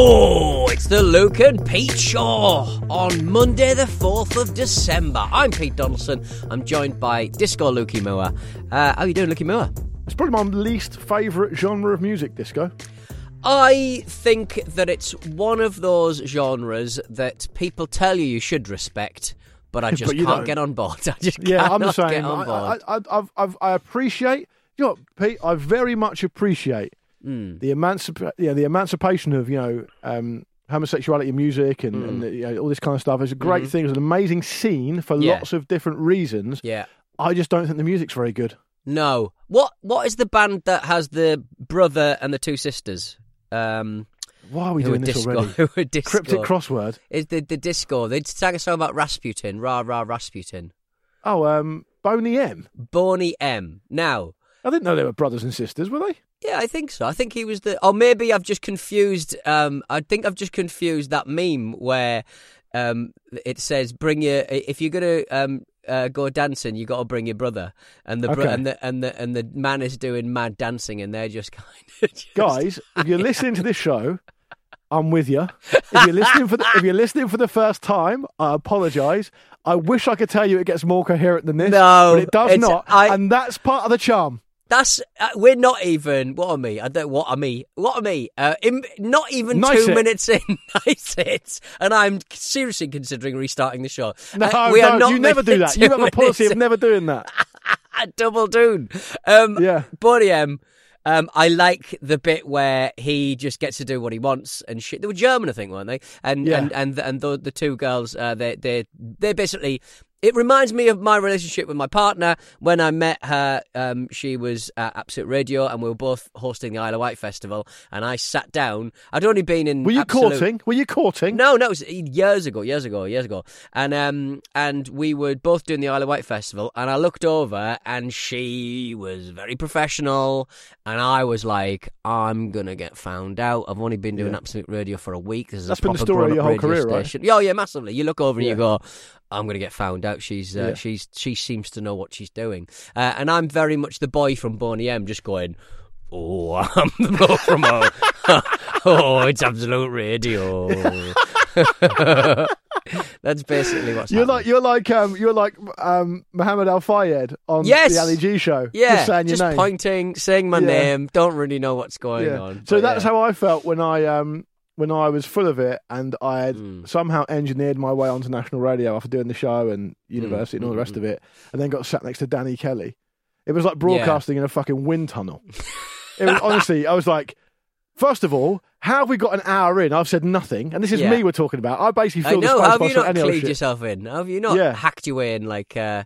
Oh, it's the Luke and Pete Show on Monday, the 4th of December. I'm Pete Donaldson. I'm joined by Disco Lukey Moore. Uh, how you doing, Lukey Moore? It's probably my least favourite genre of music, disco. I think that it's one of those genres that people tell you you should respect, but I just But can't don't. get on board. I just Yeah, I'm get on I, board. I, I, I've, I've, I appreciate. You know, Pete, I very much appreciate Hmm. the emancip- yeah, the emancipation of you know um, homosexuality in music and, and you know, all this kind of stuff. is a great thing. It's an amazing scene for. Yeah. lots of different reasons. yeah. I just don't think the music's very good. No. What What is the band that has the brother and the two sisters? Um, Why are we doing this disco? already? Who are disco? Cryptic crossword. Is the the disco? They sang a song about Rasputin. Rah rah Rasputin. Oh, um, Boney M. Boney M. Now, I didn't know they were brothers and sisters, were they? yeah, I think so. I think he was the. Or maybe I've just confused. Um, I think I've just confused that meme where um, it says, "Bring your if you're gonna." Um, uh, go dancing. You got to bring your brother, and the bro- Okay. and the and the and the man is doing mad dancing, and they're just kind of just, guys, if you're listening to this show, I'm with you. If you're listening for the, if you're listening for the first time, I apologise. I wish I could tell you it gets more coherent than this, No, but it does not, I- and that's part of the charm. That's uh, we're not even. What are me? I don't. What are me? What are me? Uh, in, not even Nice two it. minutes in. nice it. And I'm seriously considering restarting the show. No, Uh, we no, are not you never do that. You have a policy of never doing that. double doon. Um, Yeah. Buddy M. Um, I like the bit where he just gets to do what he wants and shit. They were German, I think, weren't they? And Yeah. and and and the, the two girls, uh, they they they basically. It reminds me of my relationship with my partner. When I met her, um, she was at Absolute Radio, and we were both hosting the Isle of Wight festival. And I sat down. I'd only been in. Were you Absolute- courting? Were you courting? no, no, it was years ago, years ago, years ago, and um, and we were both doing the Isle of Wight festival, and I looked over, and she was very professional, and I was like, I'm gonna get found out. I've only been doing Yeah. Absolute Radio for a week. This is That's a been the story of your whole career, right? station. Yeah, yeah, massively. You look over and you go. I'm gonna get found out. She's uh, Yeah. she's she seems to know what she's doing, uh, and I'm very much the boy from Boney M, just going. Oh, I'm the bloke from uh, oh, it's absolute radio. That's basically what's You're happening. like you're like um you're like um Muhammad Al Fayed on Yes. the Ali G show. yeah, just saying your name. pointing, saying my Yeah. name. Don't really know what's going Yeah. on. So that's how I felt when I um when I was full of it and I had Mm. somehow engineered my way onto national radio after doing the show and university and all the mm, rest of it, and then got sat next to Danny Kelly. It was like broadcasting in a fucking wind tunnel. it was honestly, I was like, first of all, how have we got an hour in? I've said nothing, and this is Yeah. me we're talking about. I basically I feel the know. How have you not other yourself in? How have you not Yeah. hacked your way in like uh,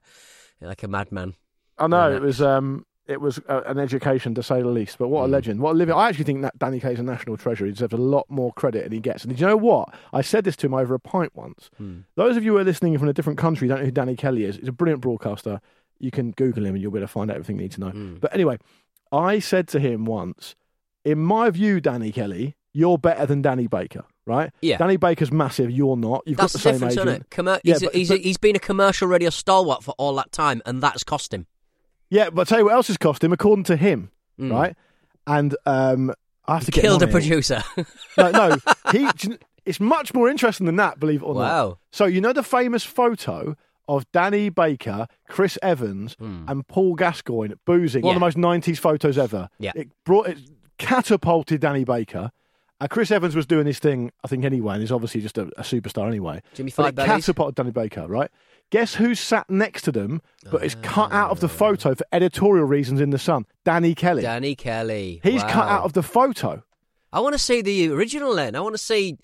like a madman? I know it was um it was uh, an education to say the least. But what a Mm. legend! What a living! I actually think that Danny Kelly's a national treasure. He deserves a lot more credit than he gets. And did you know what? I said this to him over a pint once. Hmm. Those of you who are listening from a different country don't know who Danny Kelly is. He's a brilliant broadcaster. You can Google him and you'll be able to find out everything you need to know. Mm. But anyway, I said to him once, in my view, Danny Kelly, you're better than Danny Baker, right? Yeah. Danny Baker's massive. You're not. You've That's got the the same agent. isn't it? Commer- Yeah, he's, but- he's, but- he's been a commercial radio stalwart for all that time, and that's cost him. Yeah, but I'll tell you what else has cost him, according to him, Mm. right? And um, I have to get Killed a producer. No, no, he. It's much more interesting than that, believe it or not. wow. So you know the famous photo of Danny Baker, Chris Evans, and Paul Gascoigne boozing. One of the. Most '90s photos ever. Yeah. it brought it catapulted Danny Baker. Uh, Chris Evans was doing his thing, I think, anyway, and he's obviously just a, a superstar anyway. Jimmy But Five it catapulted Danny Baker, right? Guess who's sat next to them, but is cut out of Ah. the photo for editorial reasons in the Sun? Danny Kelly. Danny Kelly. He's cut out of the photo. I want to see the original then. I want to see.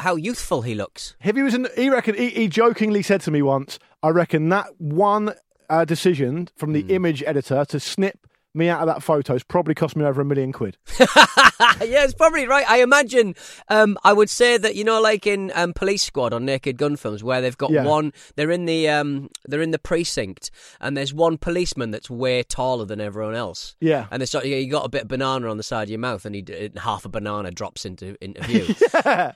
how youthful he looks. If he was in, he reckon he, he jokingly said to me once, I reckon that one uh, decision from the image editor to snip me out of that photo has probably cost me over a million quid. yeah, it's probably right. I imagine. Um, I would say that you know, like in um, Police Squad on Naked Gun films, where they've got Yeah. one. They're in the um, they're in the precinct, and there's one policeman that's way taller than everyone else. Yeah. and it's like you got a bit of banana on the side of your mouth, and he, half a banana drops into into view.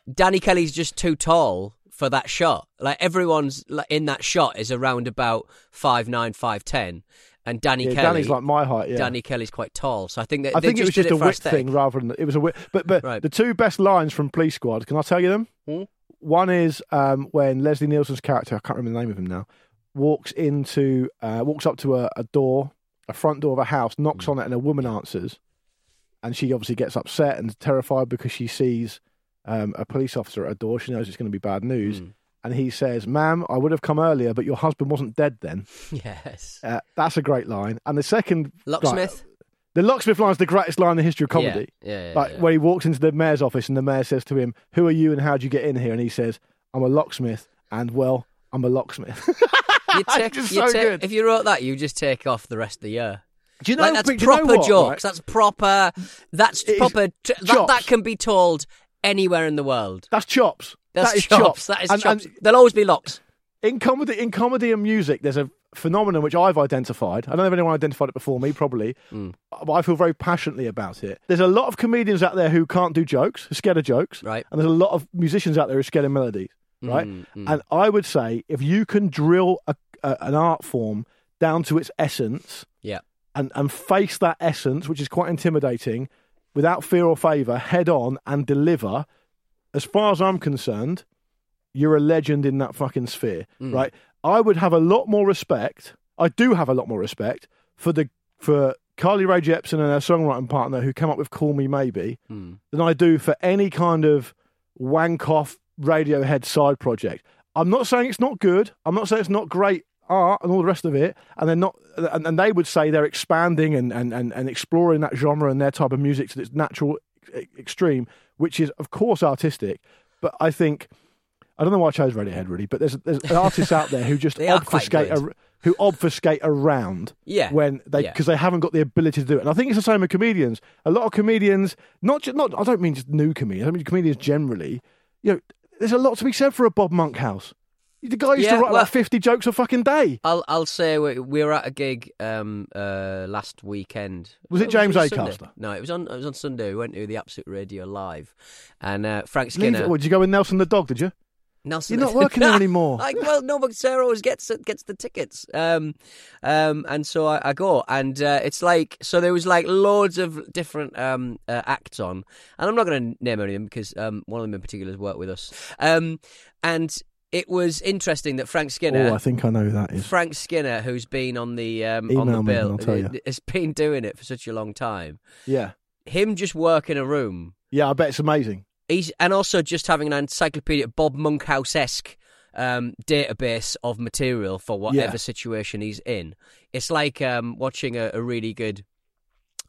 Danny Kelly's just too tall for that shot. Like everyone's in that shot is around about five nine, five ten, and Danny Yeah, Kelly. Danny's like my height. Yeah. Danny Kelly's quite tall, so I think that I think it was just a aesthetic. thing rather than it was a wit. But but Right. the two best lines from Police Squad, can I tell you them? Hmm? One is um, when Leslie Nielsen's character, I can't remember the name of him now, walks into uh, walks up to a, a door, a front door of a house, knocks Hmm. on it, and a woman answers, and she obviously gets upset and terrified because she sees um, a police officer at a door. She knows it's going to be bad news. Hmm. And he says, "Ma'am, I would have come earlier, but your husband wasn't dead then." Yes. Uh, that's a great line. And the second Locksmith? the locksmith line is the greatest line in the history of comedy. Yeah, yeah, yeah, like yeah. when he walks into the mayor's office and the mayor says to him, "Who are you and how would you get in here?" And he says, "I'm a locksmith, and well, I'm a locksmith." You take, just you so take- good. If you wrote that, you just take off the rest of the year. do you know? like that's but do you know proper what, jokes. right? That's proper. That's It proper. T- that, that can be told anywhere in the world. That's chops. That's that is chops. That is And- chops. and There'll always be locks. in comedy, in comedy and music, there's a phenomenon which I've identified. I don't know if anyone identified it before me, probably, Hmm. but I feel very passionately about it. There's a lot of comedians out there who can't do jokes, who are scared of jokes, Right. And there's a lot of musicians out there who are scared of melodies, right? Mm, And I would say if you can drill a, a, an art form down to its essence Yeah. and, and face that essence, which is quite intimidating, without fear or favour, head on and deliver, as far as I'm concerned, you're a legend in that fucking sphere, Mm. right? I would have a lot more respect. I do have a lot more respect for the for Carly Rae Jepsen and her songwriting partner who came up with "Call Me Maybe" Mm. than I do for any kind of wank off Radiohead side project. I'm not saying it's not good. I'm not saying it's not great art and all the rest of it. And they're not, and, and they would say they're expanding and, and, and, and exploring that genre and their type of music to its natural extreme, which is of course artistic. But I think I don't know why I chose Radiohead really, but there's there's artists out there who just They are quite obfuscate ar- who obfuscate around Yeah. when they Yeah. because they haven't got the ability to do it. And I think it's the same with comedians. A lot of comedians, not just not I don't mean just new comedians. I mean comedians generally. You know, there's a lot to be said for a Bob Monkhouse. The guy used Yeah, to write well- about fifty jokes a fucking day. I'll I'll say we, we were at a gig um uh last weekend. Was it James? Acaster? No, it was on it was on Sunday. We went to the Absolute Radio live, and uh, Frank Skinner. it. Or did you go with Nelson the dog? Did you? Nelson, You're not working there anymore. Like, well, no, but Sarah always gets gets the tickets, um, um, and so I, I go, and uh, it's like so there was like loads of different um, uh, acts on, and I'm not going to name any of them because um, one of them in particular has worked with us, um, and it was interesting that Frank Skinner. Oh, I think I know who that is. Frank Skinner, who's been on the um, on the bill, I'll tell you. has been doing it for such a long time. Yeah, Him just working a room yeah. I bet it's amazing. He's and also just having an encyclopedia Bob Monkhouse esque um, database of material for whatever Yeah. situation he's in. It's like um, watching a, a really good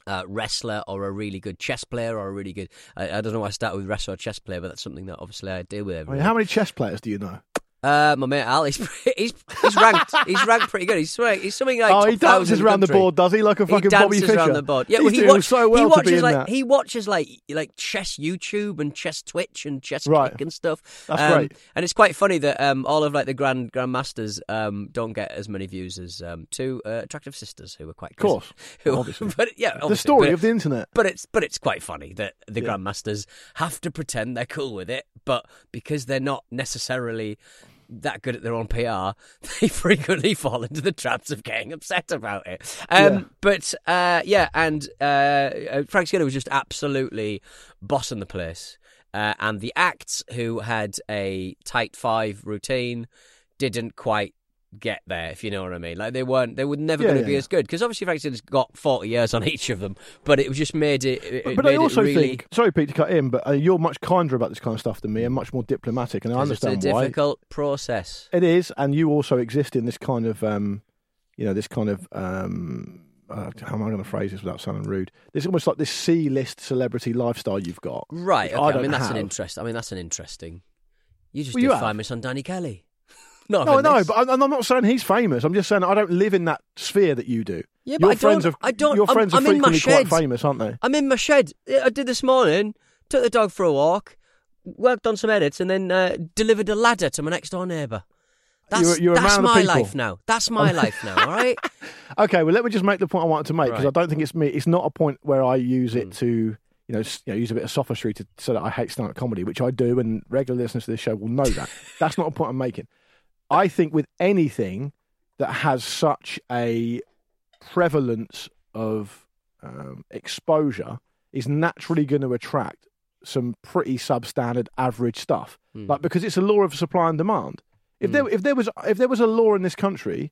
uh, wrestler or a really good chess player or a really good. I, I don't know why I start with wrestler or chess player, but that's something that obviously I deal with. I mean, how many chess players do you know? Uh, my mate Al, he's he's he's ranked. he's ranked pretty good. He's something- he's something like oh, he dances 1,000 around the country. board, does he? Like a He fucking Bobby dances Fischer. around the board. Yeah, He's well, he, watch, so well he to watches like that. he watches like like chess YouTube and chess Twitch and chess Right. Kick and stuff. That's Um, great. And it's quite funny that um, all of like the grand grandmasters um, don't get as many views as um, two uh, attractive sisters who are quite Of course, Who, but yeah, the story but- of the internet. but it's but it's quite funny that the Yeah. grandmasters have to pretend they're cool with it, but because they're not necessarily that good at their own PR, they frequently fall into the traps of getting upset about it. Um, Yeah. But uh, yeah, and uh, uh, Frank Skinner was just absolutely bossing the place, uh, and the acts who had a tight five routine didn't quite get there if you know what i mean like they weren't they were never Yeah, going to yeah, be yeah. as good because obviously frank Skinner's got 40 years on each of them but it was just made it, it But, but made I also really think, sorry, Pete, to cut in, but uh, you're much kinder about this kind of stuff than me and much more diplomatic, and I 'cause it's a why. difficult process It is, and you also exist in this kind of, um, you know, this kind of. Um, uh, how am I going to phrase this without sounding rude? There's almost like this C-list celebrity lifestyle you've got. right I okay i, don't mean that's an interest i mean that's an interesting You just Well, did have. famous on Danny Kelly. No, know, this. but I'm, I'm not saying he's famous. I'm just saying I don't live in that sphere that you do. Yeah, but your I friends don't- are I don't- your I'm- friends are I'm in my frequently quite famous, aren't they? I'm in my shed. I did this morning. Took the dog for a walk. Worked on some edits, and then uh, delivered a ladder to my next door neighbour. That's You're- you're that's my life now. That's my life now. All right. Okay, well, let me just make the point I wanted to make because Right. I don't think it's me. It's not a point where I use it to, you know, you know, use a bit of sophistry to so that I hate stand-up comedy, which I do, and regular listeners to this show will know that. That's not a point I'm making. I think with anything that has such a prevalence of um, exposure is naturally going to attract some pretty substandard average stuff. Hmm. Like because it's a law of supply and demand. If there if there was if there was a law in this country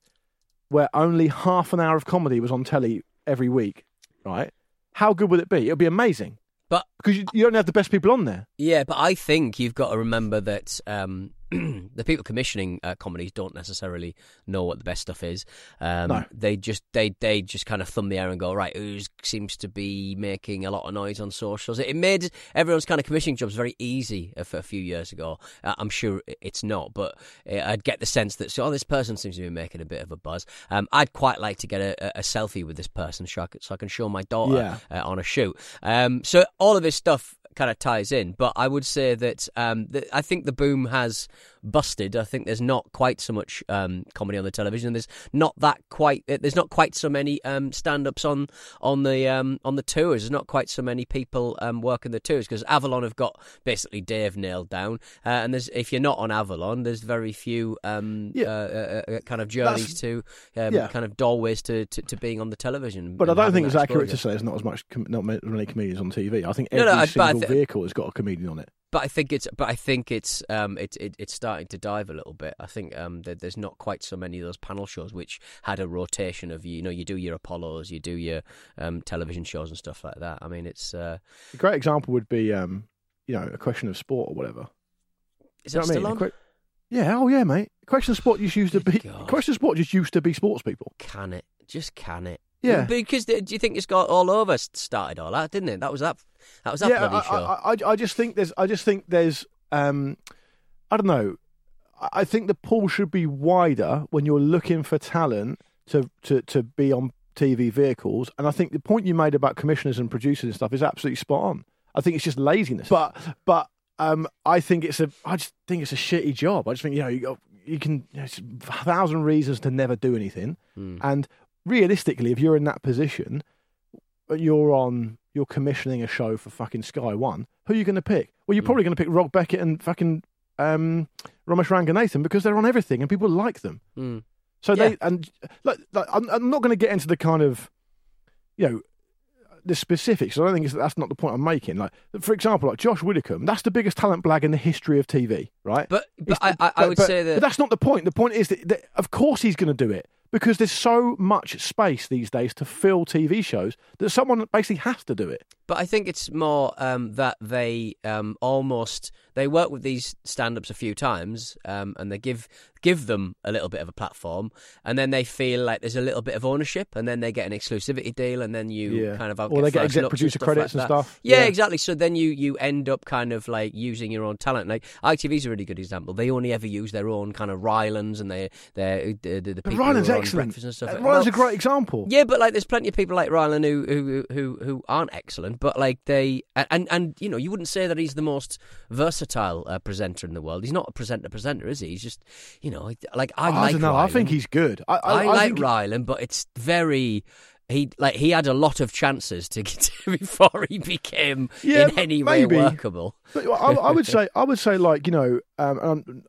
where only half an hour of comedy was on telly every week, right? How good would it be? It would be amazing But because you, you don't have the best people on there. Yeah, but I think you've got to remember that um, the people commissioning uh, comedies don't necessarily know what the best stuff is. Um, No. They just they they just kind of thumb the air and go right. Who seems to be making a lot of noise on socials? It made everyone's kind of commissioning jobs very easy a few years ago. Uh, I'm sure it's not, but uh, I'd get the sense that so oh, this person seems to be making a bit of a buzz. Um, I'd quite like to get a, a- a selfie with this person so I, so I can show my daughter Yeah. uh, on a shoot. Um, so all of this stuff kind of ties in, but I would say that um, the, I think the boom has busted. I think there's not quite so much um, comedy on the television. There's not that quite. uh, There's not quite so many um, stand-ups on on the um, on the tours. There's not quite so many people um, working the tours because Avalon have got basically Dave nailed down, uh, and there's if you're not on Avalon, there's very few um, Yeah. uh, uh, uh, kind of journeys to um, yeah. kind of doorways to, to, to being on the television. But I don't think it's accurate to say there's not as much, com- not many comedians on TV. I think every no, I single vehicle has got a comedian on it. But I think it's, but I think it's, um, it, it, it's starting to dive a little bit. I think um, that there's not quite so many of those panel shows which had a rotation of you know you do your Apollos, you do your um, television shows and stuff like that. I mean, it's uh, A great example would be, um, you know, a question of sport or whatever. is you that what I still mean? On? que- yeah, oh yeah, mate. Question of sport just used to be. God. Question of sport just used to be sports people. Can it? Just can it? Yeah. Because do you think it's got all over started all that, didn't it? That was that. That was that yeah, bloody I, show. I, I, I just think there's. I just think there's. Um, I don't know. I- think the pool should be wider when you're looking for talent to to to be on TV vehicles. And I think the point you made about commissioners and producers and stuff is absolutely spot on. I think it's just laziness. But but um, I think it's a. I just think it's a shitty job. I just think you know you got, you can. There's a thousand reasons to never do anything. Hmm. And realistically, if you're in that position, you're on, you're commissioning a show for fucking Sky One. Who are you going to pick? Well, you're probably going to pick Rob Beckett and fucking um, Romesh Ranganathan because they're on everything and people like them. Mm. So Yeah. they and like, like I'm, I'm not going to get into the kind of, you know. The specifics. I don't think that's not the point I'm making. Like, for example, like Josh Widdicombe, that's the biggest talent blag in the history of TV, right? But- but the- I- I would say that- but that's not the point. The point is that, that of course he's going to do it because there's so much space these days to fill TV shows that someone basically has to do it. But I think it's more um, that they um, almost they work with these stand-ups a few times, um, and they give give them a little bit of a platform, and then they feel like there's a little bit of ownership, and then they get an exclusivity deal, and then you Yeah. kind of Or they get exec producer credits like and stuff. Yeah, Yeah. exactly. So then you you end up kind of like using your own talent. Like ITV's a really good example. They only ever use their own kind of Rylans and they they the, the, the people who Rylan's are excellent. And stuff. Uh, Well, Rylan's a great example. yeah, but like, there's plenty of people like Rylan who who who who aren't excellent, but like they and and you know you wouldn't say that he's the most versatile uh, presenter in the world. He's not a presenter presenter, is he? He's just you know like I, I, like. don't know. I think he's good. I, I, I, like think- Rylan, but it's very. He like he had a lot of chances to get before he became Yeah, in any way maybe. workable. But I, I would say, I would say, like you know, um, um,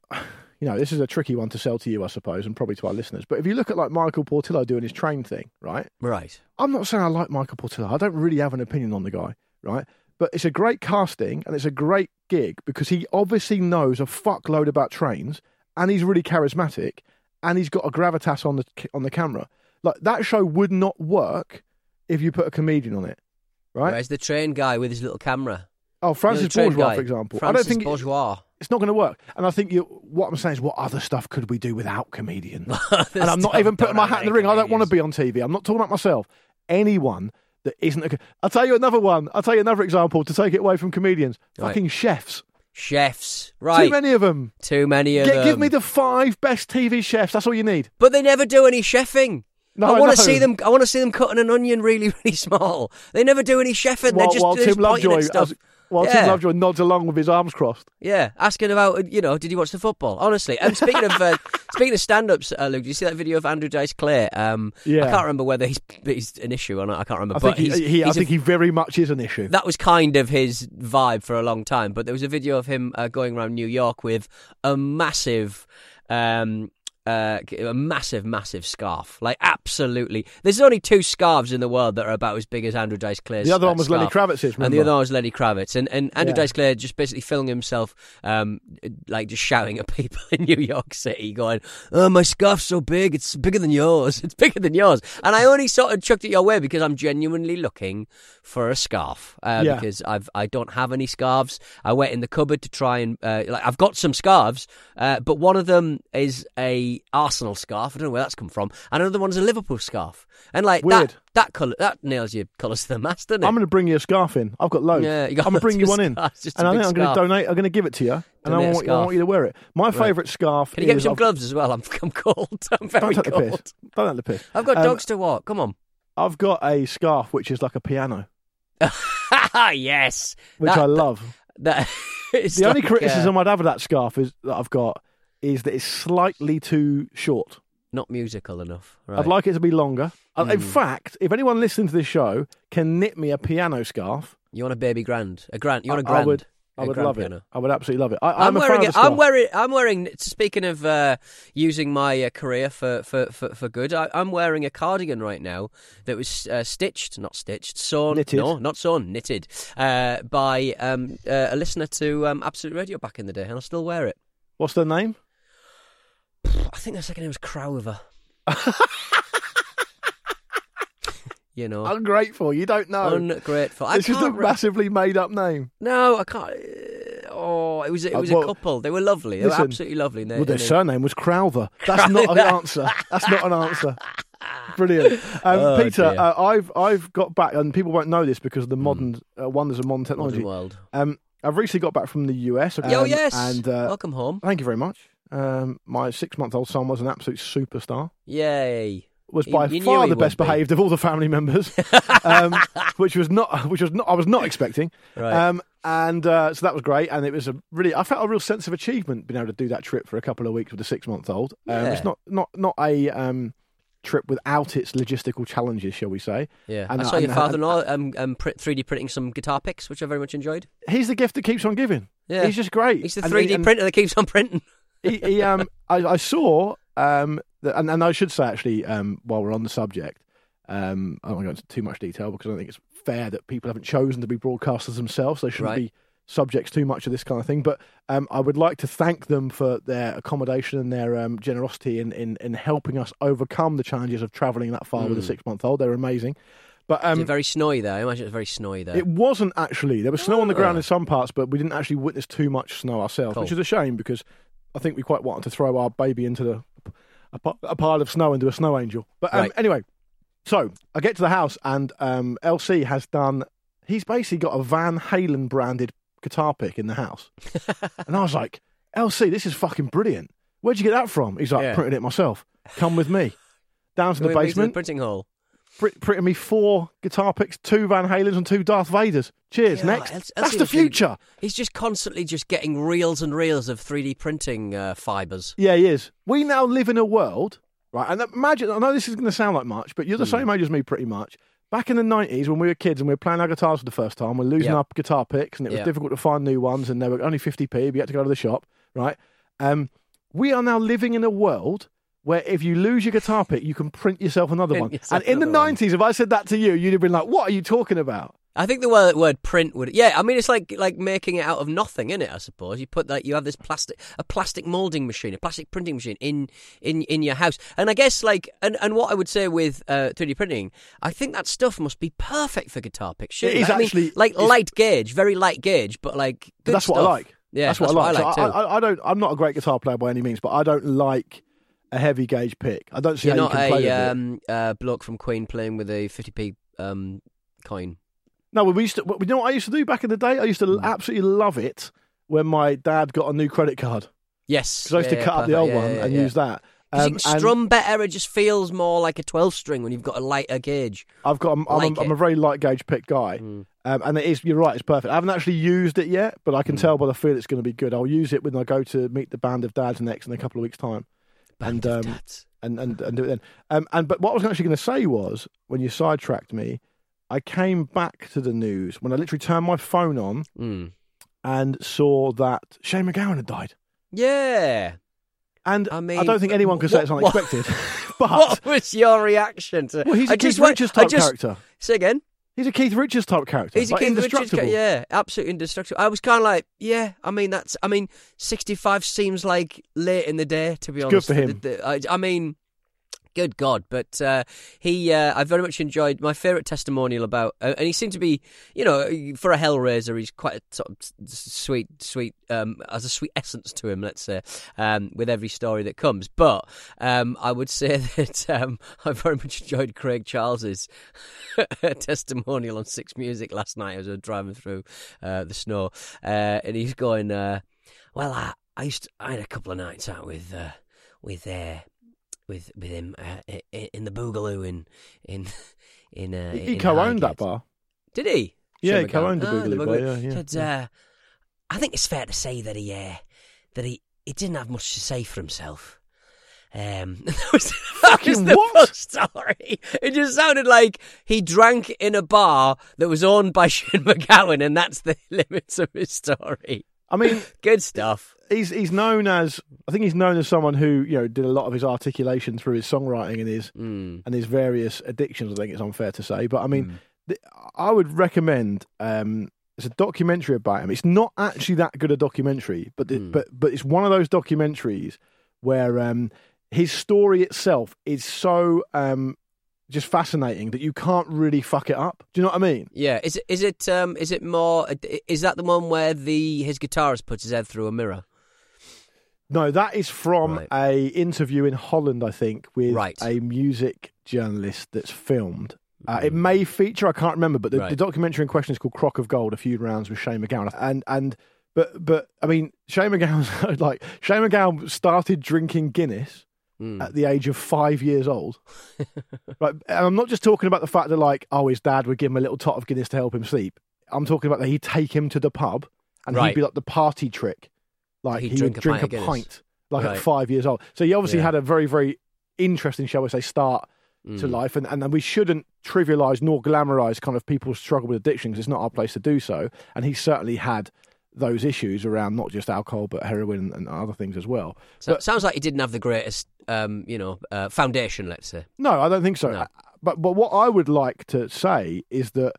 you know, this is a tricky one to sell to you, I suppose, and probably to our listeners. But if you look at like Michael Portillo doing his train thing, right? Right. I'm not saying I like Michael Portillo. I don't really have an opinion on the guy, right? But it's a great casting and it's a great gig because he obviously knows a fuckload about trains and he's really charismatic and he's got a gravitas on the on the camera. Like that show would not work if you put a comedian on it, right? Whereas the train guy with his little camera. Oh, You know, Francis the train Bourgeois, guy. for example. Francis I don't think it- Bourgeois. It's not going to work. And I think you, what I'm saying is, what other stuff could we do without comedians? And I'm not even putting my hat in the ring. I don't want to be on TV. I'm not talking about myself. Anyone that isn't a. I'll tell you another one. I'll tell you another example to take it away from comedians. Right. Fucking chefs. Chefs, right? Too many of them. Too many of Get, them. give me the five best TV chefs. That's all you need. But they never do any chefing. No, I want to know. see them. I want to see them cutting an onion really, really small. They never do any chefing. They're just, Tim just pointing Lovejoy, at while Yeah. Tim Lovejoy nods along with his arms crossed. Yeah, asking about you know, did you watch the football? Honestly, and speaking of uh, speaking of stand-ups, uh, Luke, did you see that video of Andrew Dice Clay? Um, Yeah. I can't remember whether he's he's an issue or not. I can't remember. I but think he, he's, he, I he's a- think he very much is an issue. that was kind of his vibe for a long time. But there was a video of him uh, going around New York with a massive. Um, uh, a massive, massive scarf. Like, absolutely. There's only two scarves in the world that are about as big as Andrew Dice Clay's. The other uh, one was Lenny scarf. Kravitz's, And the other one was Lenny Kravitz. And, and Andrew Yeah. Dice Clay just basically filming himself, um, like, just shouting at people in New York City, going, Oh, my scarf's so big. It's bigger than yours. It's bigger than yours. And I only sort of chucked it your way because I'm genuinely looking for a scarf. Uh, Yeah. Because I've, I don't have any scarves. I went in the cupboard to try and, uh, like, I've got some scarves, uh, but one of them is a Arsenal scarf. I don't know where that's come from. And another one's a Liverpool scarf. And, like, Weird. that, that colour, that nails your colours to the mast, doesn't it? I'm going to bring you a scarf in. I've got loads. Yeah, you got I'm going to bring you one in, and I think I'm going to donate. I'm going to give it to you, and I want, I want you to wear it. My favourite scarf. Can you get me some I've- gloves as well? I'm, I'm cold. I'm very Don't the piss. cold. Don't take the piss. I've got Um, dogs to walk. Come on. I've got a scarf which is like a piano, yes. which That- I love. That, it's the only criticism uh, I'd have of that scarf is that I've got is that it's slightly too short. not musical enough. Right. I'd like it to be longer. Uh, In Mm. fact, if anyone listening to this show can knit me a piano scarf, you want a baby grand? A grand? You want a I- grand? I would- I would love piano. it. I would absolutely love it. I, I'm, I'm, wearing it. I'm wearing. I'm wearing. Speaking of uh, using my uh, career for for, for, for good, I, I'm wearing a cardigan right now that was uh, stitched, not stitched, sewn. Knitted. No, not sewn, knitted uh, by um, uh, a listener to um, Absolute Radio back in the day, and I still wear it. What's their name? I think their second name was Crowther. you know, Ungrateful. You don't know. ungrateful. I it's just a re- massively made up name. No, I can't. uh, Oh, it was it Uh, was well, a couple. They were lovely. They listen, were absolutely lovely. They- Well, their they- surname was Crowther. That's not an answer. That's not an answer. Brilliant, um, Oh, Peter. Hmm. Uh, I've I've got back, and people won't know this because of the modern uh, wonders of modern technology. Modern world. Um, I've recently got back from the US. oh um, yes, and uh, welcome home. thank you very much. Um, my six-month-old son was an absolute superstar. Yay! Was by you knew far the best be. behaved of all the family members, um, which was not which was not I was not expecting. Right. Um, and uh, so that was great, and it was a really I felt a real sense of achievement being able to do that trip for a couple of weeks with a six-month-old. Um, Yeah. It's not not not a um, trip without its logistical challenges, shall we say? Yeah, And, I saw your father-in-law um, um, 3D printing some guitar picks, which I very much enjoyed. He's the gift that keeps on giving. Yeah. He's just great. He's the 3D and- printer that keeps on printing. He, he um I, I saw um that, and, and I should say actually um while we're on the subject um I don't want to go into too much detail because I don't think it's fair that people haven't chosen to be broadcasters themselves they shouldn't Right. be subjects too much of this kind of thing but um I would like to thank them for their accommodation and their um generosity in in, in helping us overcome the challenges of travelling that far with a six month old they're amazing but Is um it very snowy though? I imagine it's very snowy there. it wasn't actually. There was snow on the ground in some parts, but we didn't actually witness too much snow ourselves, Cool. which is a shame because I think we quite wanted to throw our baby into the a, a pile of snow into a snow angel. But um, Right. anyway, so I get to the house and um, LC has done. He's basically got a Van Halen branded guitar pick in the house, and I was like, LC, this is fucking brilliant. Where'd you get that from? He's like, Yeah. printed it myself. Come with me. Down to the Going into basement, printing hall. Print, printed me four guitar picks, two Van Halens and two Darth Vaders. Cheers. Yeah, next. Els- That's Elsie the future. He's just constantly just getting reels and reels of 3D printing uh, fibers. Yeah, he is. We now live in a world, right? And imagine, I know this is going to sound like much, but you're the Hmm. same age as me pretty much. Back in the 90s, when we were kids and we were playing our guitars for the first time, we're losing Yeah. our guitar picks and it was Yeah. difficult to find new ones and they were only 50p, but you had to go to the shop, right? Um, we are now living in a world where if you lose your guitar pick, you can print yourself another Print one. yourself And in the one. 90s, if I said that to you, you'd have been like, what are you talking about? I think the word, word print would yeah. I mean, it's like like making it out of nothing, isn't it? I suppose you put like you have this plastic a plastic molding machine, a plastic printing machine in in in your house, and I guess like and and what I would say with uh, 3D printing, I think that stuff must be perfect for guitar picks. It is I mean, actually- like light gauge, very light gauge, but like that's what I like. Yeah, that's what I like. like So. I, I, I don't. I'm not a great guitar player by any means, but I don't like a heavy gauge pick. I don't see You're how not you can play a it. um, uh, bloke from Queen playing with a 50p um, coin. No, we used to. You know what I used to do back in the day? I used to Hmm. absolutely love it when my dad got a new credit card Yes, because I used yeah, to yeah, cut up the old Yeah, one and use that. Um, strum better. It just feels more like a twelve string when you've got a lighter gauge. I've got. I'm, I'm, like a, I'm a very light gauge pick guy, um, and it is. You're right. It's perfect. I haven't actually used it yet, but I can tell by the feel it's going to be good. I'll use it when I go to meet the band of dads next in a couple of weeks' time. And, um, and and, and do it then. Um, and but what I was actually going to say was when you sidetracked me, I came back to the news when I literally turned my phone on Mm. and saw that Shane MacGowan had died. Yeah. And I mean, I, don't think anyone can say it's what- what- unexpected. but what was your reaction to? well, he's a I Keith just Richards I just- character. Say again. He's a Keith Richards type character. He's a like Keith Richards indestructible. guy, yeah, absolutely indestructible. I was kind of like, yeah, I mean that's, I mean, sixty-five seems like late in the day to be It's honest. good for him. I, I mean, good God, but uh, he, uh, I very much enjoyed my favourite testimonial about, uh, and he seemed to be, you know, for a Hellraiser, he's quite a sort of sweet, sweet, um, has a sweet essence to him, let's say, um, with every story that comes. But um, I would say that um, I very much enjoyed Craig Charles's testimonial on Six Music last night as I was driving through uh, the snow, uh, and he's going, uh, "Well, I, I used to, I had a couple of nights out with with uh, with with him uh, in the Boogaloo in in in." Uh, He, in co-owned that bar. Did he? Yeah, he co-owned the MacGowan? Ah, Boogaloo bar, yeah, yeah, yeah. Uh, I think it's fair to say that he uh, that he, he didn't have much to say for himself. Um, that was, that Fucking was the what? full story. It just sounded like he drank in a bar that was owned by Shane MacGowan, and that's the limits of his story. I mean, Good stuff. He's he's known as I think he's known as someone who you know did a lot of his articulation through his songwriting and his Mm. and his various addictions. I think it's unfair to say, but I mean, th- I would recommend. Um, it's a documentary about him. It's not actually that good a documentary, but the, but but it's one of those documentaries where um, his story itself is so um, just fascinating that you can't really fuck it up. Do you know what I mean? Yeah, is it is it um is it more is that the one where the his guitarist puts his head through a mirror? No, that is from Right. a interview in Holland, I think, with Right. a music journalist that's filmed. Uh, it may feature, I can't remember, but the, Mm. Right. the documentary in question is called "Crock of Gold: A Few Rounds with Shane MacGowan." And and but but I mean, Shane MacGowan like Shane MacGowan started drinking Guinness Mm. at the age of five years old. right, and I'm not just talking about the fact that like oh his dad would give him a little tot of Guinness to help him sleep. I'm talking about that he'd take him to the pub and he'd be like the party trick, like He'd he drink would a drink pint a of pint like Right. at five years old. So he obviously Yeah. had a very very interesting, shall we say, start to Mm. life, and, and we shouldn't trivialise nor glamorise kind of people's struggle with addiction because it's not our place to do so. And he certainly had those issues around not just alcohol but heroin and other things as well. So, But- sounds like he didn't have the greatest, um, you know, uh, foundation. Let's say. No, I don't think so. No. But but what I would like to say is that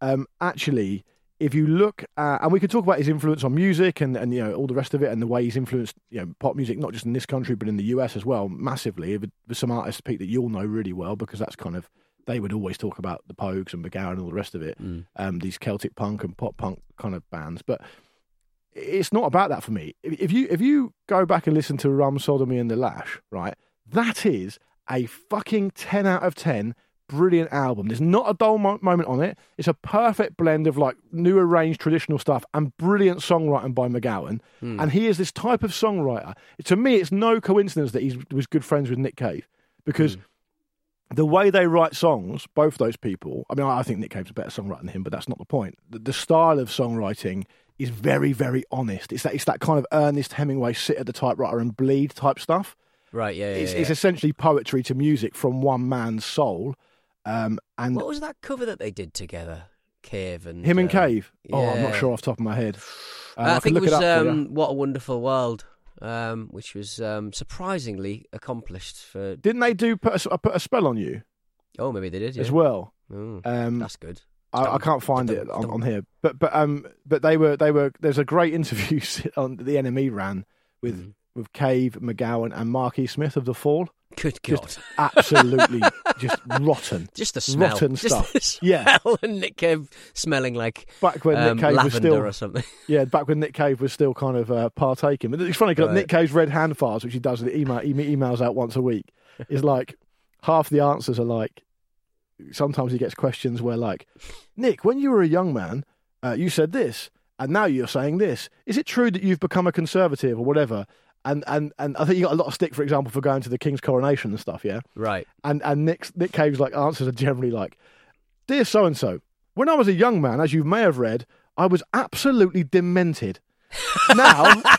um, actually, if you look, at, and we could talk about his influence on music and, and you know all the rest of it, and the way he's influenced you know pop music not just in this country but in the US as well massively. With some artists, Pete, that you'll know really well because that's kind of they would always talk about the Pogues and MacGowan and all the rest of it. Um, these Celtic punk and pop punk kind of bands, but it's not about that for me. If if you if you go back and listen to Rum Sodomy and the Lash, right, that is a fucking ten out of ten brilliant album. There's not a dull mo- moment on it. It's a perfect blend of like new arranged traditional stuff and brilliant songwriting by MacGowan. Hmm. And he is this type of songwriter. To me, it's no coincidence that he was good friends with Nick Cave because hmm. the way they write songs, both those people, I mean, I think Nick Cave's a better songwriter than him, but that's not the point. The, the style of songwriting is very, very honest. It's that, it's that kind of Ernest Hemingway sit at the typewriter and bleed type stuff. Right. Yeah. yeah, It's, yeah. it's essentially poetry to music from one man's soul. Um, and What was that cover that they did together? Cave and him and um, Cave. Oh, I'm not sure off the top of my head. Um, Uh, I, could think it was you. um, What a Wonderful World, um, which was um, surprisingly accomplished for. Didn't they do put a, put a spell on you Oh, maybe they did. Yeah. as well? Oh, Um, that's good. I, I can't find it on, on here, but but um, but they were they were. There's a great interview on the NME ran with Mm. With Cave MacGowan and Marky Smith of the Fall. Good God. Just absolutely just rotten. Just the smell. rotten Just stuff. the smell. Yeah. and Nick Cave smelling like Back when um, Nick Cave was still or something. yeah, back when Nick Cave was still kind of uh, partaking. But it's funny because Right. Nick Cave's red hand files, which he does, he email, he emails out once a week, is like half the answers are like. Sometimes he gets questions where like, Nick, when you were a young man, uh, you said this, and now you're saying this. Is it true that you've become a conservative or whatever? And and and I think you got a lot of stick, for example, for going to the King's coronation and stuff. Yeah, Right. and and Nick Nick Cave's like answers are generally like, "Dear so and so, when I was a young man, as you may have read, I was absolutely demented. Now."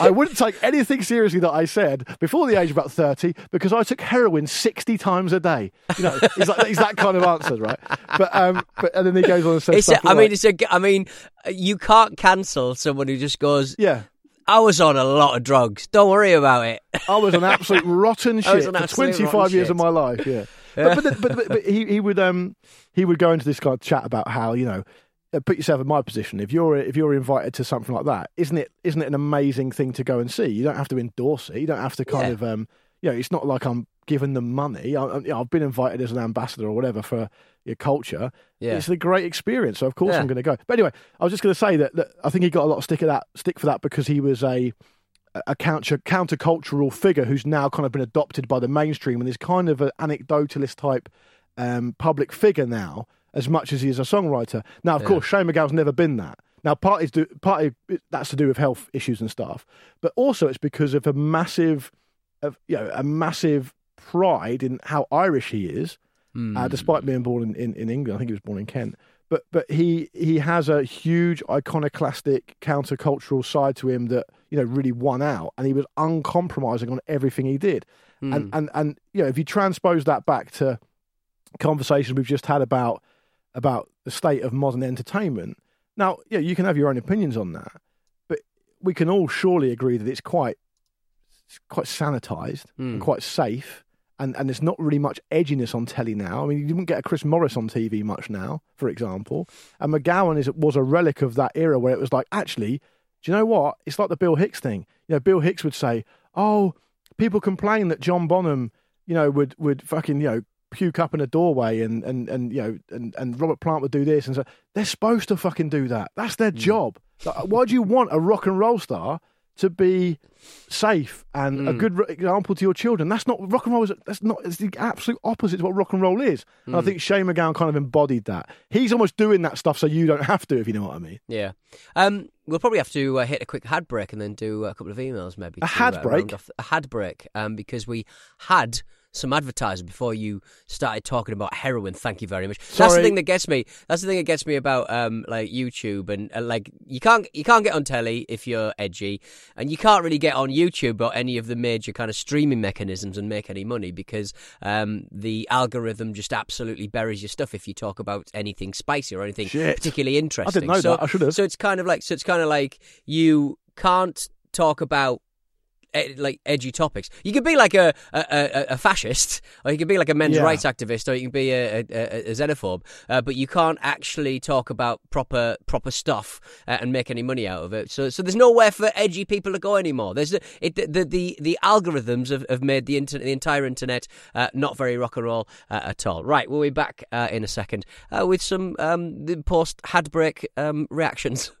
I wouldn't take anything seriously that I said before the age of about 30 because I took heroin 60 times a day. You know, he's, like, he's that kind of answer, right? But, um, but and then he goes on and says, It's a, stuff I mean, it's a. I mean, you can't cancel someone who just goes. yeah, I was on a lot of drugs. Don't worry about it. I was an absolute rotten shit for absolute 25 years shit. of my life. Yeah, but, but, but, but, but he, he would um he would go into this kind of chat about how you know uh, put yourself in my position. If you're if you're invited to something like that, isn't it isn't it an amazing thing to go and see? You don't have to endorse it. You don't have to kind Yeah. of um you know it's not like I'm giving them money. I, I, you know, I've been invited as an ambassador or whatever for your culture. Yeah. It's a great experience. So of course Yeah. I'm going to go. But anyway, I was just going to say that, that I think he got a lot of stick of that stick for that because he was a a counter countercultural figure who's now kind of been adopted by the mainstream and is kind of an anecdotalist type um, public figure now, as much as he is a songwriter. Now, of course, Shane MacGowan's never been that. Now, partly, do, partly that's to do with health issues and stuff, but also it's because of a massive, of you know, a massive pride in how Irish he is, uh, despite being born in, in, in England. I think he was born in Kent. But but he he has a huge iconoclastic countercultural side to him that you know really won out, and he was uncompromising on everything he did. And and and you know if you transpose that back to conversations we've just had about about the state of modern entertainment. Now, yeah, you can have your own opinions on that, but we can all surely agree that it's quite it's quite sanitized and hmm. quite safe. And, and there's not really much edginess on telly now. I mean, you didn't get a Chris Morris on TV much now, for example. And McGowan is was a relic of that era where it was like, actually, do you know what? It's like the Bill Hicks thing. You know, Bill Hicks would say, "Oh, people complain that John Bonham, you know, would would fucking you know puke up in a doorway, and and and you know, and and Robert Plant would do this, and so they're supposed to fucking do that. That's their hmm. job. Like, why do you want a rock and roll star to be safe and a good re- example to your children? That's not rock and roll. Is that's not. It's the absolute opposite to what rock and roll is. And I think Shane MacGowan kind of embodied that. He's almost doing that stuff so you don't have to, if you know what I mean. Yeah. Um, we'll probably have to uh, hit a quick ad break and then do a couple of emails, maybe. A to, had uh, break? A had break, um, because we had some advertising before you started talking about heroin. Thank you very much. That's the thing that gets me. That's the thing that gets me about um, like YouTube and uh, like you can't you can't get on telly if you're edgy, and you can't really get on YouTube or any of the major kind of streaming mechanisms and make any money because um, the algorithm just absolutely buries your stuff if you talk about anything spicy or anything Shit. particularly interesting. I didn't know so, that. I should have. So it's kind of like so it's kind of like you can't talk about like edgy topics. You could be like a a, a, a fascist, or you could be like a men's Yeah. rights activist, or you can be a, a, a xenophobe. Uh, but you can't actually talk about proper proper stuff uh, and make any money out of it. So so there's nowhere for edgy people to go anymore. There's the it, the, the the algorithms have, have made the internet the entire internet uh, not very rock and roll uh, at all. Right, we'll be back uh, in a second uh, with some um, the post had break um, reactions.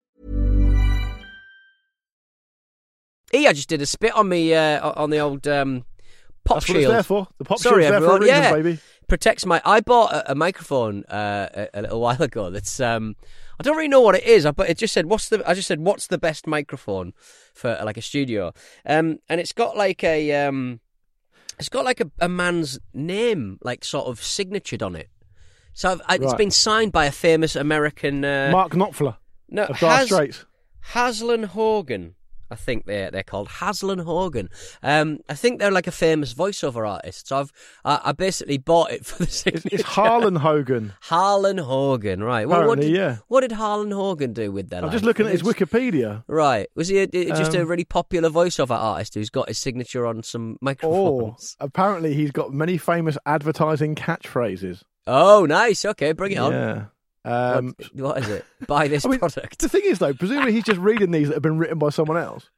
E, I just did a spit on me uh, on the old um, pop That's what shield. it's there for. The pop Sorry, shield's there everyone. for a reason, yeah, baby. protects my. I bought a, a microphone uh, a, a little while ago. That's um, I don't really know what it is. I but it just said what's the. I just said what's the best microphone for like a studio. Um, and it's got like a um, it's got like a, a man's name, like sort of signatured on it. So I've, I, it's Right. been signed by a famous American. Uh, Mark Knopfler no, of Dire Has- Straits. Haslan Hogan. I think they're they're called Haslan Hogan. Um, I think they're like a famous voiceover artist. So I've I, I basically bought it for the signature. it's Harlan Hogan. Harlan Hogan, right? Well, what did, yeah. What did Harlan Hogan do with that? I'm just looking at his Wikipedia. Right, was he a, a- just a Um, really popular voiceover artist who's got his signature on some Or microphones? apparently he's got many famous advertising catchphrases. Oh, nice. Okay, bring it on. Yeah. Um, What- what is it? Buy this I mean, product. the thing is, though, presumably he's just reading these that have been written by someone else.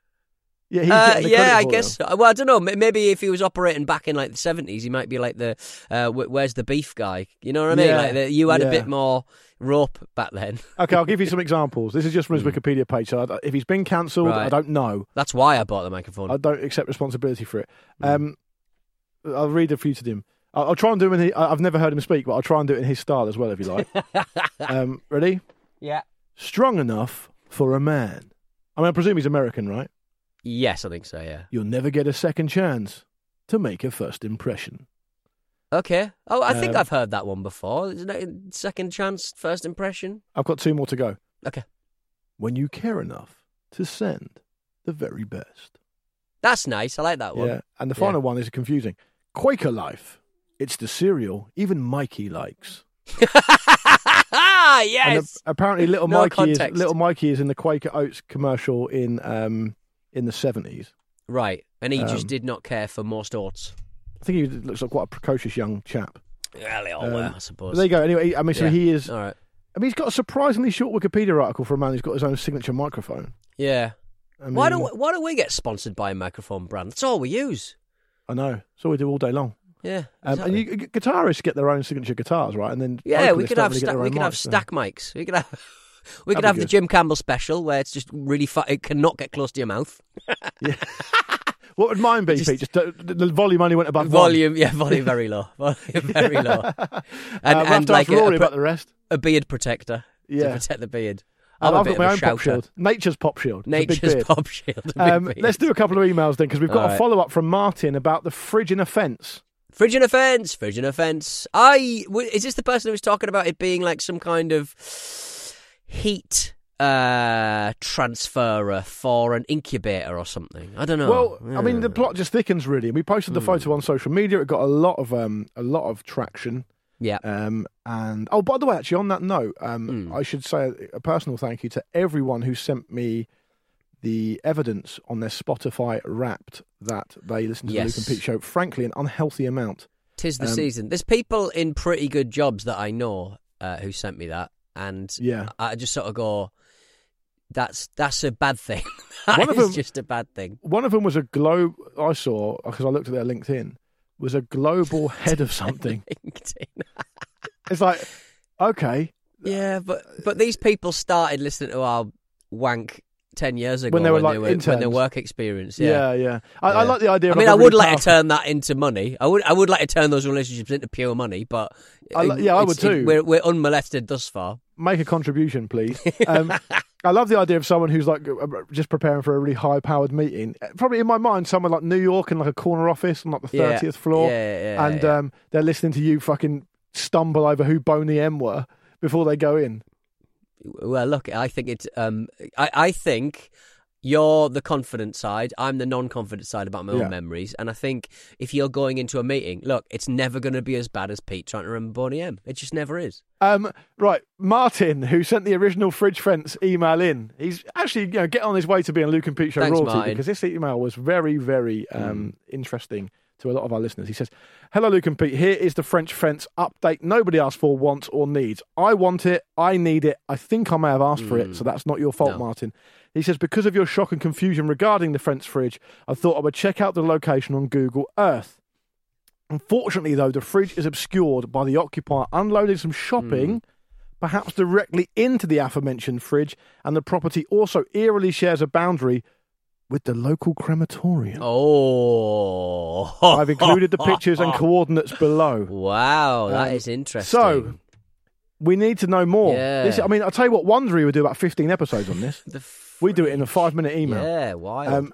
Yeah, he's Uh, yeah, I guess. So. Well, I don't know. Maybe if he was operating back in like the seventies, he might be like the uh, "Where's the beef" guy. You know what I mean? Yeah, Like the, you had a bit more rope back then. Okay, I'll give you some examples. This is just from his Wikipedia page. So I, if he's been cancelled, I Hmm. Don't know. That's why I bought the microphone. I don't accept responsibility for it. Hmm. Um, I'll read a few to him. I'll, I'll try and do him in. His, I've never heard him speak, but I'll try and do it in his style as well, if you like. um, ready? yeah. Strong enough for a man. I mean, I presume he's American, right? Yes, I think so. Yeah. You'll never get a second chance to make a first impression. Okay. Oh, I think Um, I've heard that one before. Isn't it second chance, first impression? I've got two more to go. Okay. When you care enough to send the very best. That's nice. I like that one. Yeah. And the Yeah. final one is confusing. Quaker Life. It's the cereal even Mikey likes. Yes. a- apparently, little No Mikey is little Mikey is in the Quaker Oats commercial in um in the seventies. right. And he just um, did not care for most oats. I think he looks like quite a precocious young chap. Yeah, they all Um, were, I suppose. there you go. Anyway, I mean, so Yeah. he is. All right. I mean, he's got a surprisingly short Wikipedia article for a man who's got his own signature microphone. Yeah. I mean, why don't we, Why don't we get sponsored by a microphone brand? That's all we use. I know? That's all we do all day long. Yeah. Um. And you, guitarists get their own signature guitars, right? And then Yeah, we could have sta- we could have mics, so- stack mics. We could have we could have be the. Jim Campbell special where it's just really fu- it cannot get close to your mouth. What would mine be, Just- Pete? Just the, volume only went above volume, yeah, volume very low, volume very low, and, uh, and like a, about the rest. a beard protector Yeah. to protect the beard. I'm I've got my own pop shield, Nature's pop shield. It's a big Nature's pop shield. Um, let's do a couple of emails then, because we've got All a right. follow up from Martyn about the fridge in a fence. Fridge offence, fridge offence. I w- is this the person who was talking about it being like some kind of heat uh transferer for an incubator or something? I don't know. Well, I mean, the plot just thickens really. We posted the Hmm. photo on social media. It got a lot of um, a lot of traction. Yeah. Um, and oh, by the way, actually, on that note, um, Hmm. I should say a personal thank you to everyone who sent me the evidence on their Spotify Wrapped that they listen to Yes. the Luke and Pete show. Frankly, an unhealthy amount. Tis the Um, season. There's people in pretty good jobs that I know uh, who sent me that, and Yeah. I just sort of go, "That's that's a bad thing. That One of is them- just a bad thing." One of them was a globe. I saw because I looked at their LinkedIn. Was a global head of something. LinkedIn. It's like, okay, yeah, but but these people started listening to our wank ten years ago When they were, like, were, when their work experience. yeah, Yeah. yeah. I, I like the idea. I mean, I would really like to turn that into money. I would, I would like to turn those relationships into pure money, but I yeah, I would it's- it- too. we're, we're unmolested thus far. make a contribution, please. Um, I love the idea of someone who's like uh, just preparing for a really high-powered meeting. Uh, Probably in my mind, somewhere like New York in like a corner office on like the Yeah. thirtieth floor, Yeah, yeah, yeah, and yeah. Um, they're listening to you fucking stumble over who Boney M were before they go in. Well, look, I think it's. Um, I, I think you're the confident side. I'm the non-confident side about my Yeah. own memories. And I think if you're going into a meeting, look, it's never going to be as bad as Pete trying to remember Boney M. It just never is. Um, right, Martyn, who sent the original fridge fence email in, he's actually you know getting on his way to being Luke and Pete show Thanks, royalty Martyn. because this email was very, very um, interesting to a lot of our listeners. He says, "Hello, Luke and Pete. Here is the French fence update. Nobody asked for, wants, or needs. I want it. I need it. I think I may have asked for it, so mm. that's not your fault, No. Martyn." He says, "Because of your shock and confusion regarding the French fridge, I thought I would check out the location on Google Earth." Unfortunately, though, the fridge is obscured by the occupier unloading some shopping, mm. perhaps directly into the aforementioned fridge, and the property also eerily shares a boundary with the local crematorium. Oh, I've included the pictures and coordinates below. Wow, that Um, is interesting. So, we need to know more. Yeah. This, I mean, I'll tell you what, Wondery would do about 15 episodes on this. We do it in a five minute email. Yeah, why? Um,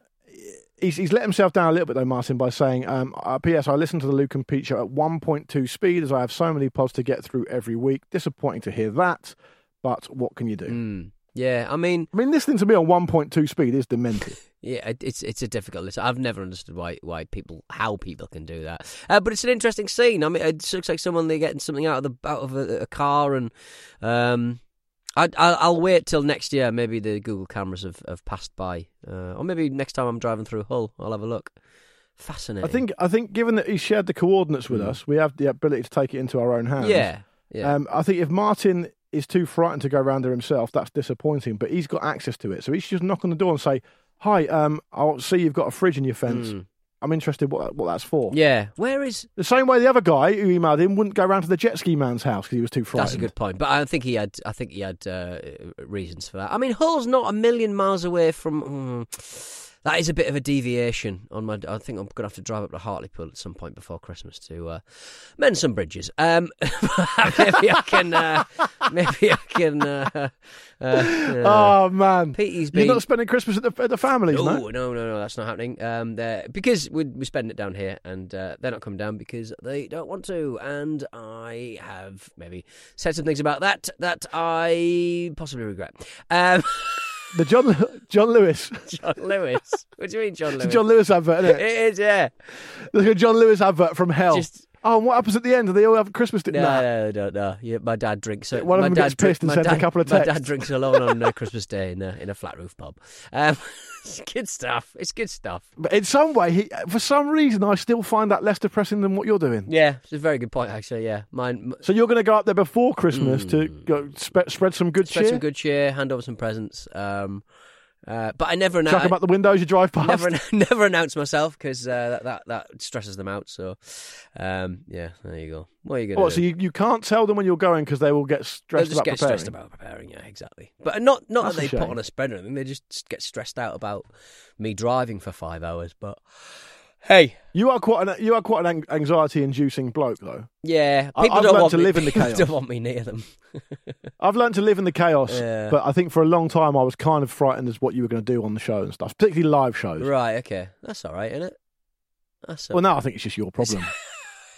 he's, he's let himself down a little bit though, Martyn, by saying, um, uh, "P.S. I listen to the Luke and Pete show at 1.2 speed as I have so many pods to get through every week. Disappointing to hear that, but what can you do? Mm. Yeah, I mean, I mean, listening to me on 1.2 speed is demented. Yeah, it's it's a difficult list. I've never understood why why people how people can do that. Uh, but it's an interesting scene. I mean, it looks like someone they're getting something out of the out of a, a car, and um, I, I'll, I'll wait till next year. Maybe the Google cameras have, have passed by, uh, or maybe next time I'm driving through Hull, I'll have a look. Fascinating. I think, I think, given that he shared the coordinates with us, we have the ability to take it into our own hands. Yeah, yeah. Um, I think if Martyn is too frightened to go round there himself, that's disappointing. But he's got access to it, so he should just knock on the door and say, "Hi, um, I see you've got a fridge in your fence. Mm. I'm interested what what that's for." yeah. Where is? The same way the other guy who emailed him wouldn't go round to the jet ski man's house because he was too frightened. That's a good point. But I think he had. I think he had uh, reasons for that. I mean, Hull's not a million miles away from. mm, that is a bit of a deviation on my. I think I'm going to have to drive up to Hartlepool at some point before Christmas to uh, mend some bridges. Um, maybe I can. Uh, maybe I can. Uh, uh, uh, Oh man, Petey's you're not spending Christmas at the, at the families, no, no? no, no, no, that's not happening. Um, because we we spend it down here, and uh, they're not coming down because they don't want to. And I have maybe said some things about that that I possibly regret. Um, The John John Lewis, John Lewis. What do you mean, John Lewis? it's a John Lewis advert, isn't it it? is, yeah. There's a John Lewis advert from hell. Just- Oh, and what happens at the end? Do they all have Christmas dinner? No, Nah. no, no, no. Yeah, my dad drinks. One of my them dad gets pissed and my sends a dad- couple of My dad texts. drinks alone on uh, Christmas Day in a, in a flat roof pub. Um, it's good stuff. It's good stuff. But in some way, he, for some reason, I still find that less depressing than what you're doing. Yeah, it's a very good point, actually. Yeah, mine. So you're going to go up there before Christmas to go spe- spread some good. Spread cheer, some good cheer, hand over some presents. Um, uh, but I never announce. them out the windows you drive past. Never, never announce myself because uh, that, that that stresses them out. So, um, yeah, there you go. What are you going Oh, to so you, you can't tell them when you're going because they will get stressed. They'll just about get preparing. stressed about preparing. Yeah, exactly. But not not That's that they put on a spread or anything. They just get stressed out about me driving for five hours. But hey, You are quite an you are quite an anxiety inducing bloke though. yeah, I- people I've don't learnt want to me, live in the people chaos. Don't want me near them. I've learned to live in the chaos, Yeah. but I think for a long time I was kind of frightened as what you were going to do on the show and stuff, particularly live shows. right? Okay, that's all right, isn't it? That's Well, now I think it's just your problem.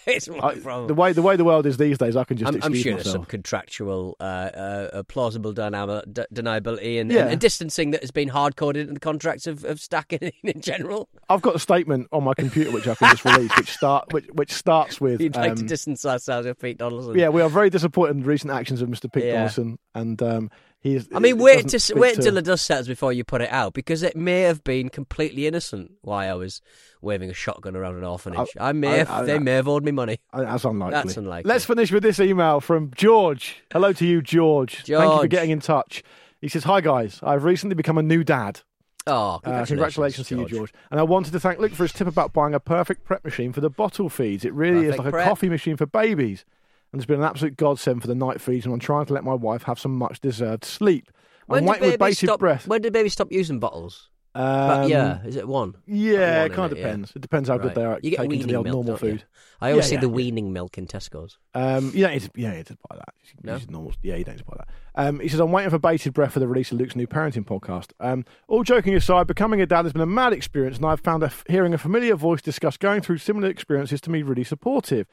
it's my I- problem. the way the way the world is these days, I can just I'm, I'm sure there's some contractual, uh, uh, uh, plausible dynam- d- deniability and, Yeah. and, and distancing that has been hard coded in the contracts of, of stacking in general. I've got a statement on my computer which I can just release, which start which, which starts with. You'd like to um, distance ourselves with Pete Donaldson. yeah, we are very disappointed in the recent actions of Mr. Pete Yeah. Donaldson, and um, he's. I mean, wait to wait until the dust settles before you put it out, because it may have been completely innocent why I was waving a shotgun around an orphanage. I, may I- have, I- they may have owed me money. Uh, That's unlikely. That's unlikely. Let's finish with this email from George. Hello to you, George. Thank you for getting in touch. He says, "Hi guys, I've recently become a new dad. Oh, Uh, congratulations to you, George. And I wanted to thank Luke for his tip about buying a perfect prep machine for the bottle feeds. It really is Perfect like a prep. coffee machine for babies, and it's been an absolute godsend for the night feeds. And I'm trying to let my wife have some much deserved sleep. When I'm did waiting with baby bated stop? breath. When did baby stop using bottles? Um, yeah, is it one? yeah, One, it kind of innit? Yeah. depends. It depends how good they are at You get taking to the old milk, normal food. I always Yeah, see yeah, the yeah. weaning milk in Tesco's. Um, you don't need to, you don't need to buy that. No? normal, yeah, you don't need to buy that. Um, he says, I'm waiting for bated breath for the release of Luke's new parenting podcast. Um, all joking aside, becoming a dad has been a mad experience, and I've found a, hearing a familiar voice discuss going through similar experiences to me really supportive.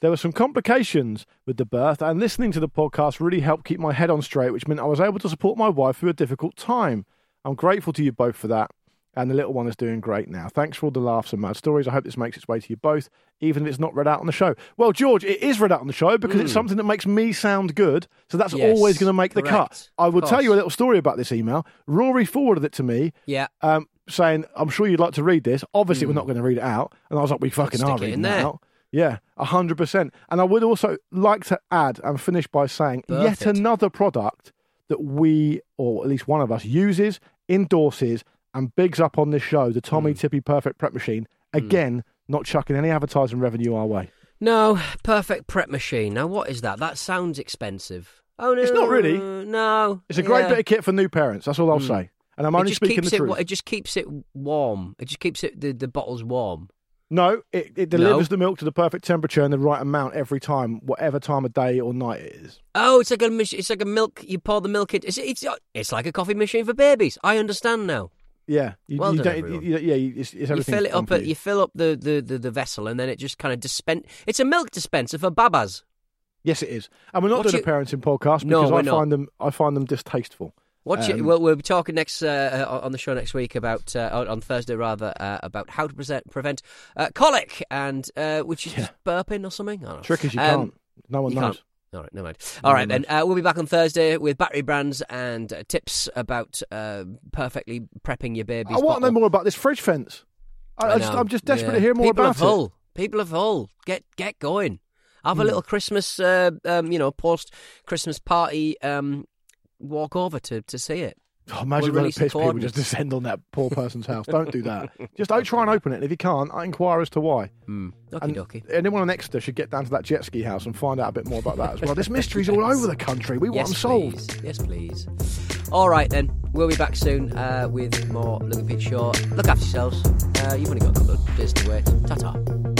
There were some complications with the birth, and listening to the podcast really helped keep my head on straight, which meant I was able to support my wife through a difficult time. I'm grateful to you both for that, and the little one is doing great now. Thanks for all the laughs and mad stories. I hope this makes its way to you both, even if it's not read out on the show. Well, George, it is read out on the show because it's something that makes me sound good, so that's. Yes, always going to make the cut. I will tell you a little story about this email. Rory forwarded it to me Yeah. um, saying, I'm sure you'd like to read this. Obviously, we're not going to read it out. And I was like, we fucking stick are it reading in it there. out. Yeah, 100%. And I would also like to add and finish by saying yet another product that we, or at least one of us, uses, endorses, and bigs up on this show, the Hmm. Tommee Tippee Perfect Prep Machine. Again, not chucking any advertising revenue our way. No, perfect prep machine. Now, what is that? That sounds expensive. Oh no, It's not really. No, It's a great yeah. bit of kit for new parents. That's all I'll say. And I'm It only just speaking keeps the it. truth. It just keeps it warm. It just keeps it the, the bottles warm. No, it, it delivers the milk to the perfect temperature and the right amount every time, whatever time of day or night it is. Oh, it's like a mach- it's like a milk. You pour the milk in. It's it's, it's like a coffee machine for babies. I understand now. Yeah, you, Well you done, don't, everyone. you- yeah, you- it's, it's You everything fill it up. At, you fill up the, the, the, the vessel, and then it just kind of dispense. It's a milk dispenser for babas. Yes, it is, and we're not What doing you- a parenting podcast No, because we're I not. find them I find them distasteful. What you, Um, well, we'll be talking next uh, uh, on the show next week about uh, on- Thursday rather uh, about how to present, prevent uh, colic and uh, which is just burping or something. I don't know. Trick is you Um, can't. No one knows. can't. All right, never mind. All right, then uh, we'll be back on Thursday with battery brands and uh, tips about uh, perfectly prepping your baby. I want to know more about this fridge fence. I, I just, just desperate Yeah. to hear more People about of it. Hmm. Hull. People of Hull, get get going. Have a little Christmas, uh, um, you know, post Christmas party um, walk over to, to see it. Oh, imagine We'll when release it the piss people just descend on that poor person's house. Don't do that. Just don't try and open it. And if you can't, I inquire as to why. Mm. And dokie. anyone on Exeter should get down to that jet ski house and find out a bit more about that as well. This mystery's all over the country. We want them solved. please. Yes, please. All right, then. We'll be back soon uh, with more Look Pete Show. Look after yourselves. Uh, you've only got a couple of days to wait. Ta ta.